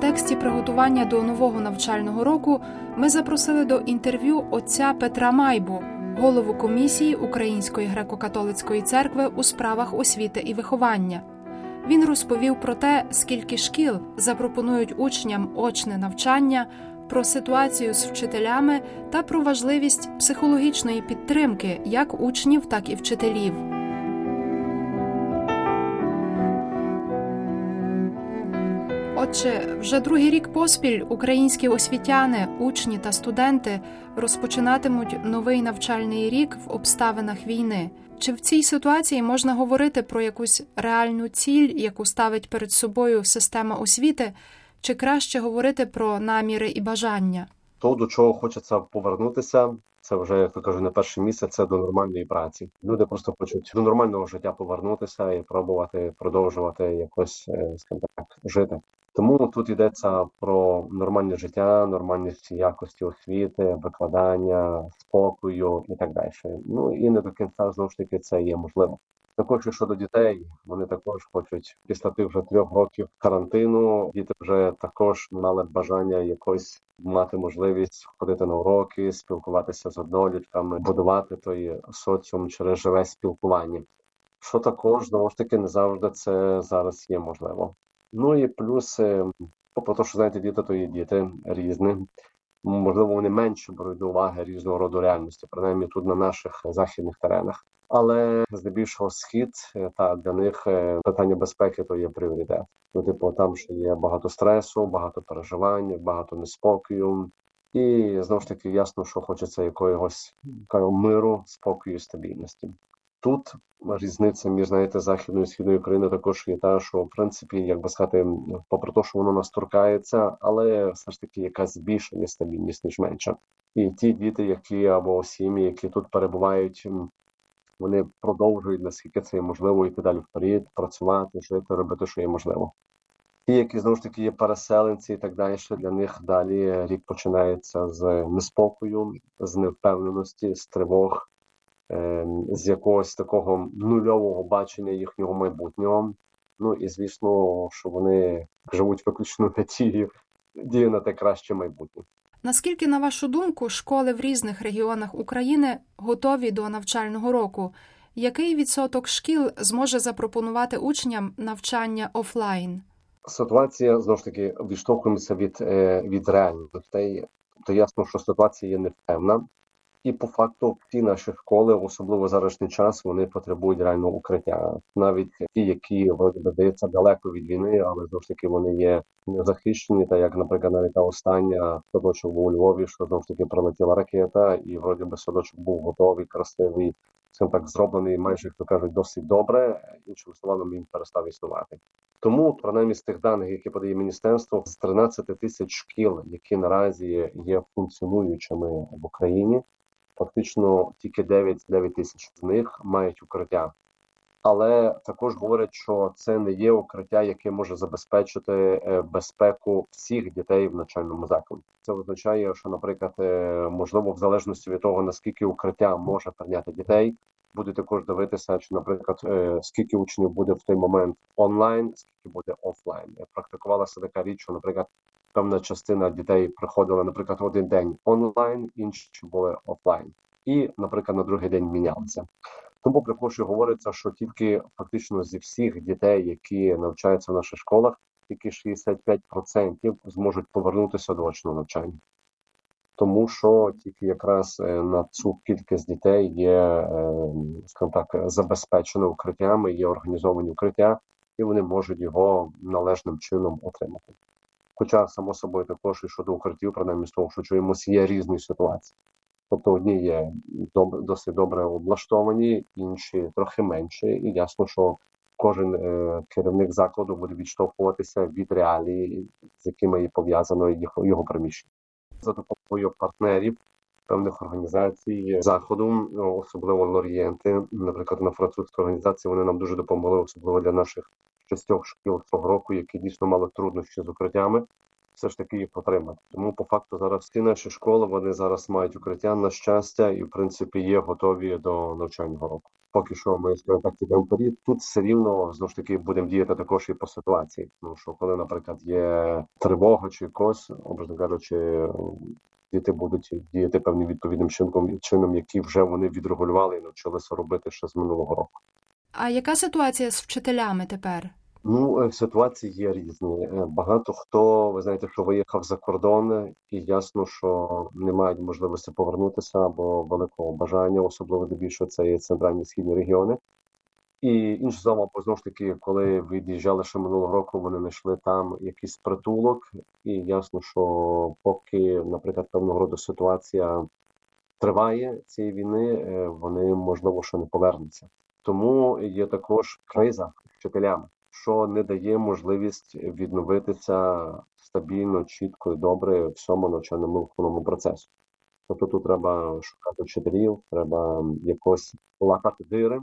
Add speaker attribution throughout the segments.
Speaker 1: контексті приготування до нового навчального року ми запросили до інтерв'ю отця Петра Майбу, голову комісії Української греко-католицької церкви у справах освіти і виховання. Він розповів про те, скільки шкіл запропонують учням очне навчання, про ситуацію з вчителями та про важливість психологічної підтримки як учнів, так і вчителів. Отже, вже другий рік поспіль українські освітяни, учні та студенти розпочинатимуть новий навчальний рік в обставинах війни. Чи в цій ситуації можна говорити про якусь реальну ціль, яку ставить перед собою система освіти, чи краще говорити про наміри і бажання?
Speaker 2: То, до чого хочеться повернутися, це вже як то кажу, не перше місце. Це до нормальної праці. Люди просто хочуть до нормального життя повернутися і пробувати продовжувати якось е, скажімо так жити. Тому тут йдеться про нормальне життя, нормальність якості освіти, викладання, спокою і так далі. Ну і не до кінця знову ж таки це є можливо. Також щодо дітей, вони також хочуть після тих вже трьох років карантину. Діти вже також мали бажання якось мати можливість ходити на уроки, спілкуватися з однолітками, будувати той соціум через живе спілкування. Що також знову ж таки не завжди це зараз є можливо. Ну і плюс, попри те, що знаєте, діти то є діти різні. Можливо, вони менше беруть до уваги різного роду реальності, принаймні тут на наших західних теренах. Але здебільшого схід та для них питання безпеки то є пріоритет. Ну, типу, там ще є багато стресу, багато переживань, багато неспокою, і знову ж таки ясно, що хочеться якогось миру, спокою, стабільності. Тут різниця між знаєте західною і східною Україною також є та, що в принципі, як би сказати, попри те, що воно нас торкається, але все ж таки якась більша є стабільність, ніж менша. І ті діти, які або сім'ї, які тут перебувають, вони продовжують наскільки це є можливо йти далі вперед, працювати, жити, робити, що є можливо. Ті, які знову ж таки є переселенці і так далі, для них далі рік починається з неспокою, з невпевненості, з тривог з якогось такого нульового бачення їхнього майбутнього. Ну і звісно, що вони живуть виключно надією дію на те краще майбутнє.
Speaker 1: Наскільки, на вашу думку, школи в різних регіонах України готові до навчального року? Який відсоток шкіл зможе запропонувати учням навчання офлайн?
Speaker 2: Ситуація знову ж таки відштовхуємося від від реальностей. То ясно, що ситуація є непевна. І по факту всі наші школи, особливо зарашній час, вони потребують реально укриття. Навіть ті, які здається далеко від війни, але знову ж таки вони є захищені. Та як, наприклад, навіть та остання садочок був у Львові, що знову ж таки прилетіла ракета, і вроді би садочок був готовий, красивий, скажімо так зроблений, майже як то кажуть, досить добре. Іншим словом, він перестав існувати. Тому принаймні з тих даних, які подає міністерство, з 13 тисяч шкіл, які наразі є функціонуючими в Україні фактично тільки 9 9 тисяч з них мають укриття. Але також говорять, що це не є укриття, яке може забезпечити е, безпеку всіх дітей в навчальному закладі. Це означає, що, наприклад, е, можливо, в залежності від того наскільки укриття може прийняти дітей, буде також дивитися, чи, наприклад, е, скільки учнів буде в той момент онлайн, скільки буде офлайн. Практикувалася така річ, що, наприклад, певна частина дітей приходила, наприклад, один день онлайн, інші були офлайн, і, наприклад, на другий день мінялися. Тому про що говориться, що тільки фактично зі всіх дітей, які навчаються в наших школах, тільки 65% зможуть повернутися до очного навчання. Тому що тільки якраз е, на цю кількість дітей є е, скажімо так забезпечено укриттями, є організовані укриття, і вони можуть його належним чином отримати. Хоча, само собою, також і щодо укриттів, принаймні з того, що чуємось, є різні ситуації. Тобто одні є доб досить добре облаштовані, інші трохи менше, і ясно, що кожен е, керівник закладу буде відштовхуватися від реалії, з якими є пов'язано його, його приміщення. За допомогою партнерів певних організацій заходу, особливо лорієнти, наприклад, на французькій організації, вони нам дуже допомогли, особливо для наших шістьох шкіл цього року, які дійсно мали труднощі з укриттями. Все ж таки їх отримати. Тому по факту зараз всі наші школи вони зараз мають укриття на щастя, і в принципі є готові до навчального року. Поки що ми скажімо так підемо вперед. Тут все рівно знову ж таки будемо діяти також і по ситуації. Тому що коли, наприклад, є тривога чи якось, образно кажучи, діти будуть діяти певним відповідним чином, чином, які вже вони відрегулювали і навчилися робити ще з минулого року.
Speaker 1: А яка ситуація з вчителями тепер?
Speaker 2: Ну, е, ситуації є різні. Е, Багато хто, ви знаєте, що виїхав за кордон, і ясно, що не мають можливості повернутися або великого бажання, особливо більше це є центральні східні регіони. І інше слово, бо знову ж таки, коли від'їжджали ще минулого року, вони знайшли там якийсь притулок, і ясно, що поки, наприклад, певного роду ситуація триває цієї війни, е, вони можливо ще не повернуться. Тому є також криза вчителями, що не дає можливість відновитися стабільно, чітко і добре всьому навчальному процесу. Тобто тут треба шукати вчителів, треба якось лакати дири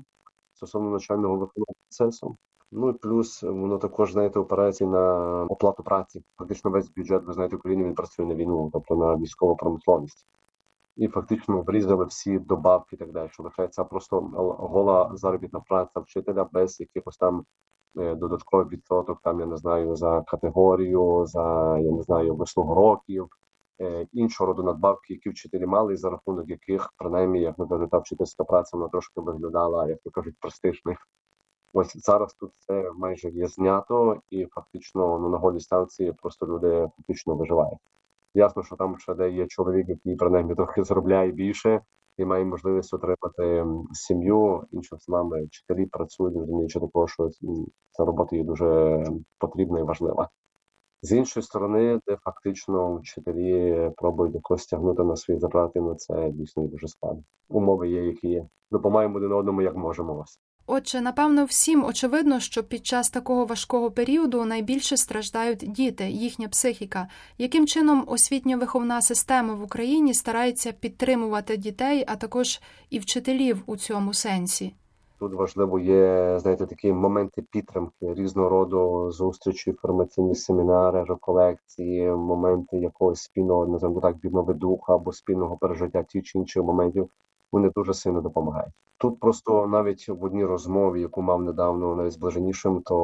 Speaker 2: стосовно навчального виховного процесу. Ну і плюс воно також знаєте опирається на оплату праці. Фактично весь бюджет, ви знаєте, України він працює на війну, тобто на військову промисловість. І фактично врізали всі добавки і так далі. Що лишається просто гола заробітна праця вчителя без якихось там е, додаткових відсоток, там я не знаю за категорію, за я не знаю вислугу років, е, іншого роду надбавки, які вчителі мали, за рахунок яких, принаймні, як напевно, та вчительська праця вона трошки виглядала, як то кажуть, престижних. Ось зараз тут це майже є знято, і фактично ну, на голій ставці просто люди фактично виживають. Ясно, що там ще де є чоловік, який принаймні трохи заробляє більше і має можливість отримати сім'ю. Іншими словами, вчителі працюють, розуміючи такого, що ця робота є дуже потрібна і важлива. З іншої сторони, де фактично вчителі пробують якось тягнути на свої затрати, ну це дійсно дуже складно. Умови є, які є. Допомагаємо один одному, як можемо вас.
Speaker 1: Отже, напевно, всім очевидно, що під час такого важкого періоду найбільше страждають діти, їхня психіка. Яким чином освітньо-виховна система в Україні старається підтримувати дітей, а також і вчителів у цьому сенсі?
Speaker 2: Тут важливо є знаєте, такі моменти підтримки різного роду зустрічі, інформаційні семінари, реколекції, моменти якогось спільного називаємо так віднови духа або спільного пережиття тих чи інших моментів. Вони дуже сильно допомагають. Тут просто навіть в одній розмові, яку мав недавно навіть з блаженішим, то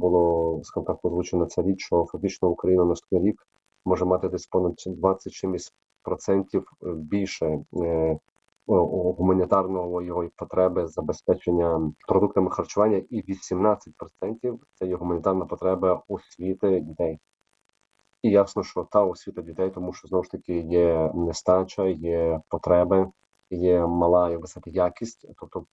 Speaker 2: було скажімо так озвучено ця річ, що фактично Україна наступний рік може мати десь понад 20 чимось процентів більше е, гуманітарного його потреби забезпечення продуктами харчування, і 18% це є гуманітарна потреба освіти дітей. І ясно, що та освіта дітей, тому що знову ж таки є нестача, є потреби, є мала і висока якість, тобто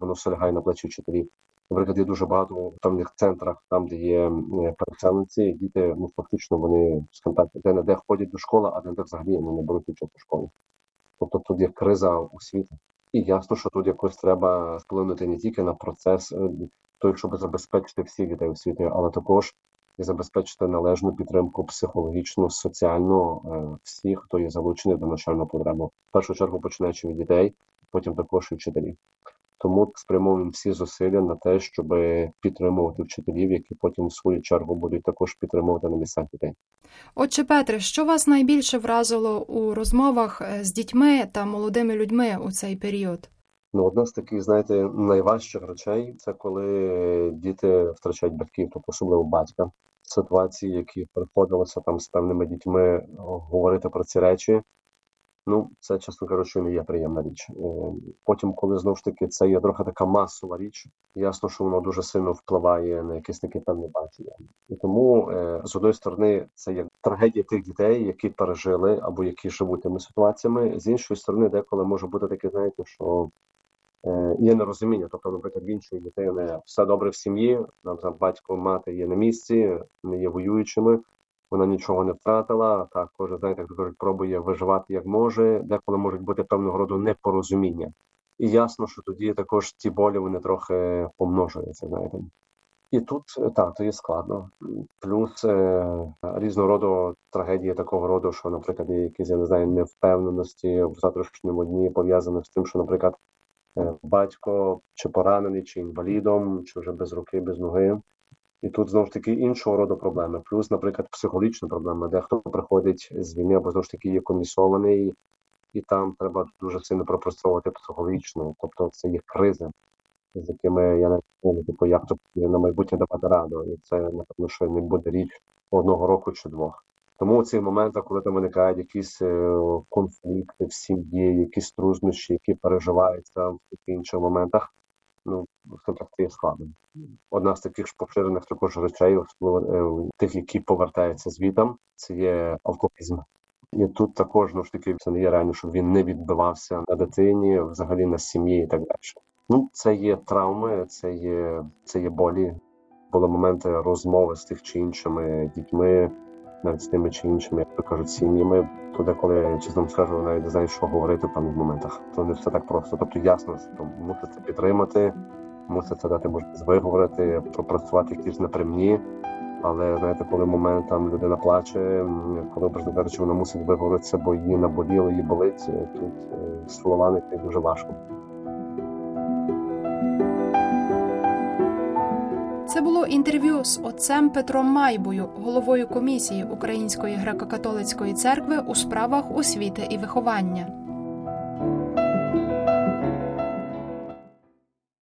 Speaker 2: воно все лягає на плечі вчителів. Наприклад, є дуже багато в певних центрах, там де є переселенці, діти ну фактично вони так, де не де ходять до школи, а де де взагалі вони не беруть участь у. Тобто тут є криза у світі. І ясно, що тут якось треба вплинути не тільки на процес той, щоб забезпечити всіх дітей у світі, але також і забезпечити належну підтримку психологічну, соціальну всіх, хто є залучений до навчального програму. В першу чергу починаючи від дітей, потім також і вчителів. Тому спрямовуємо всі зусилля на те, щоб підтримувати вчителів, які потім в свою чергу будуть також підтримувати на місцях дітей.
Speaker 1: Отже, Петре, що вас найбільше вразило у розмовах з дітьми та молодими людьми у цей період?
Speaker 2: Ну, одна з таких, знаєте, найважчих речей це коли діти втрачають батьків, тобто особливо батька. Ситуації, які приходилося там з певними дітьми говорити про ці речі. Ну, це, чесно кажучи, не є приємна річ. Потім, коли знову ж таки це є трохи така масова річ, ясно, що воно дуже сильно впливає на якісь такі певні бачення. І тому з одної сторони це є трагедія тих дітей, які пережили або які живуть тими ситуаціями. З іншої сторони, деколи може бути таке, знаєте, що є нерозуміння. Тобто, наприклад, в іншої дитини все добре в сім'ї, нам батько, мати є на місці, не є воюючими. Вона нічого не втратила. Так, кожен знаєте, як кажуть, пробує виживати як може. Деколи можуть бути певного роду непорозуміння. І ясно, що тоді також ці болі вони трохи помножуються. Знаєте, і тут так, то є складно. Плюс е, різного роду трагедії такого роду, що, наприклад, є якісь я не знаю, невпевненості в завтрашньому дні пов'язані з тим, що, наприклад, батько чи поранений, чи інвалідом, чи вже без руки, без ноги. І тут знову ж таки іншого роду проблеми. Плюс, наприклад, психологічна проблема, де хто приходить з війни, або знову ж таки є комісований, і там треба дуже сильно пропрацьовувати психологічно. Тобто це є кризи, з якими я не знаю, типу, як то на майбутнє давати раду. І це напевно, що не буде річ одного року чи двох. Тому у цих моментах, коли там виникають якісь е, конфлікти в сім'ї, якісь труднощі, які переживаються в інших моментах, ну так, є складно. Одна з таких ж поширених також речей, особливо е, тих, які повертаються звітам, це є алкоголізм. І тут також ну ж таки це не є реально, щоб він не відбивався на дитині, взагалі на сім'ї і так далі. Ну, це є травми, це є це є болі. Були моменти розмови з тих чи іншими дітьми, навіть з тими чи іншими, як то кажуть, сім'ями. Туди, коли чесно скажу, навіть не знаю, що говорити в певних моментах. То не все так просто. Тобто, ясно, що мусите підтримати, мусите дати можливість виговорити, пропрацювати якісь напрямні. Але знаєте, коли момент там людина плаче, коли образно кажучи, вона мусить виговоритися, бо її наболіло, її болить. е, Тут е, словами це дуже важко.
Speaker 1: Це було інтерв'ю з отцем Петром Майбою, головою комісії Української греко-католицької церкви у справах освіти і виховання.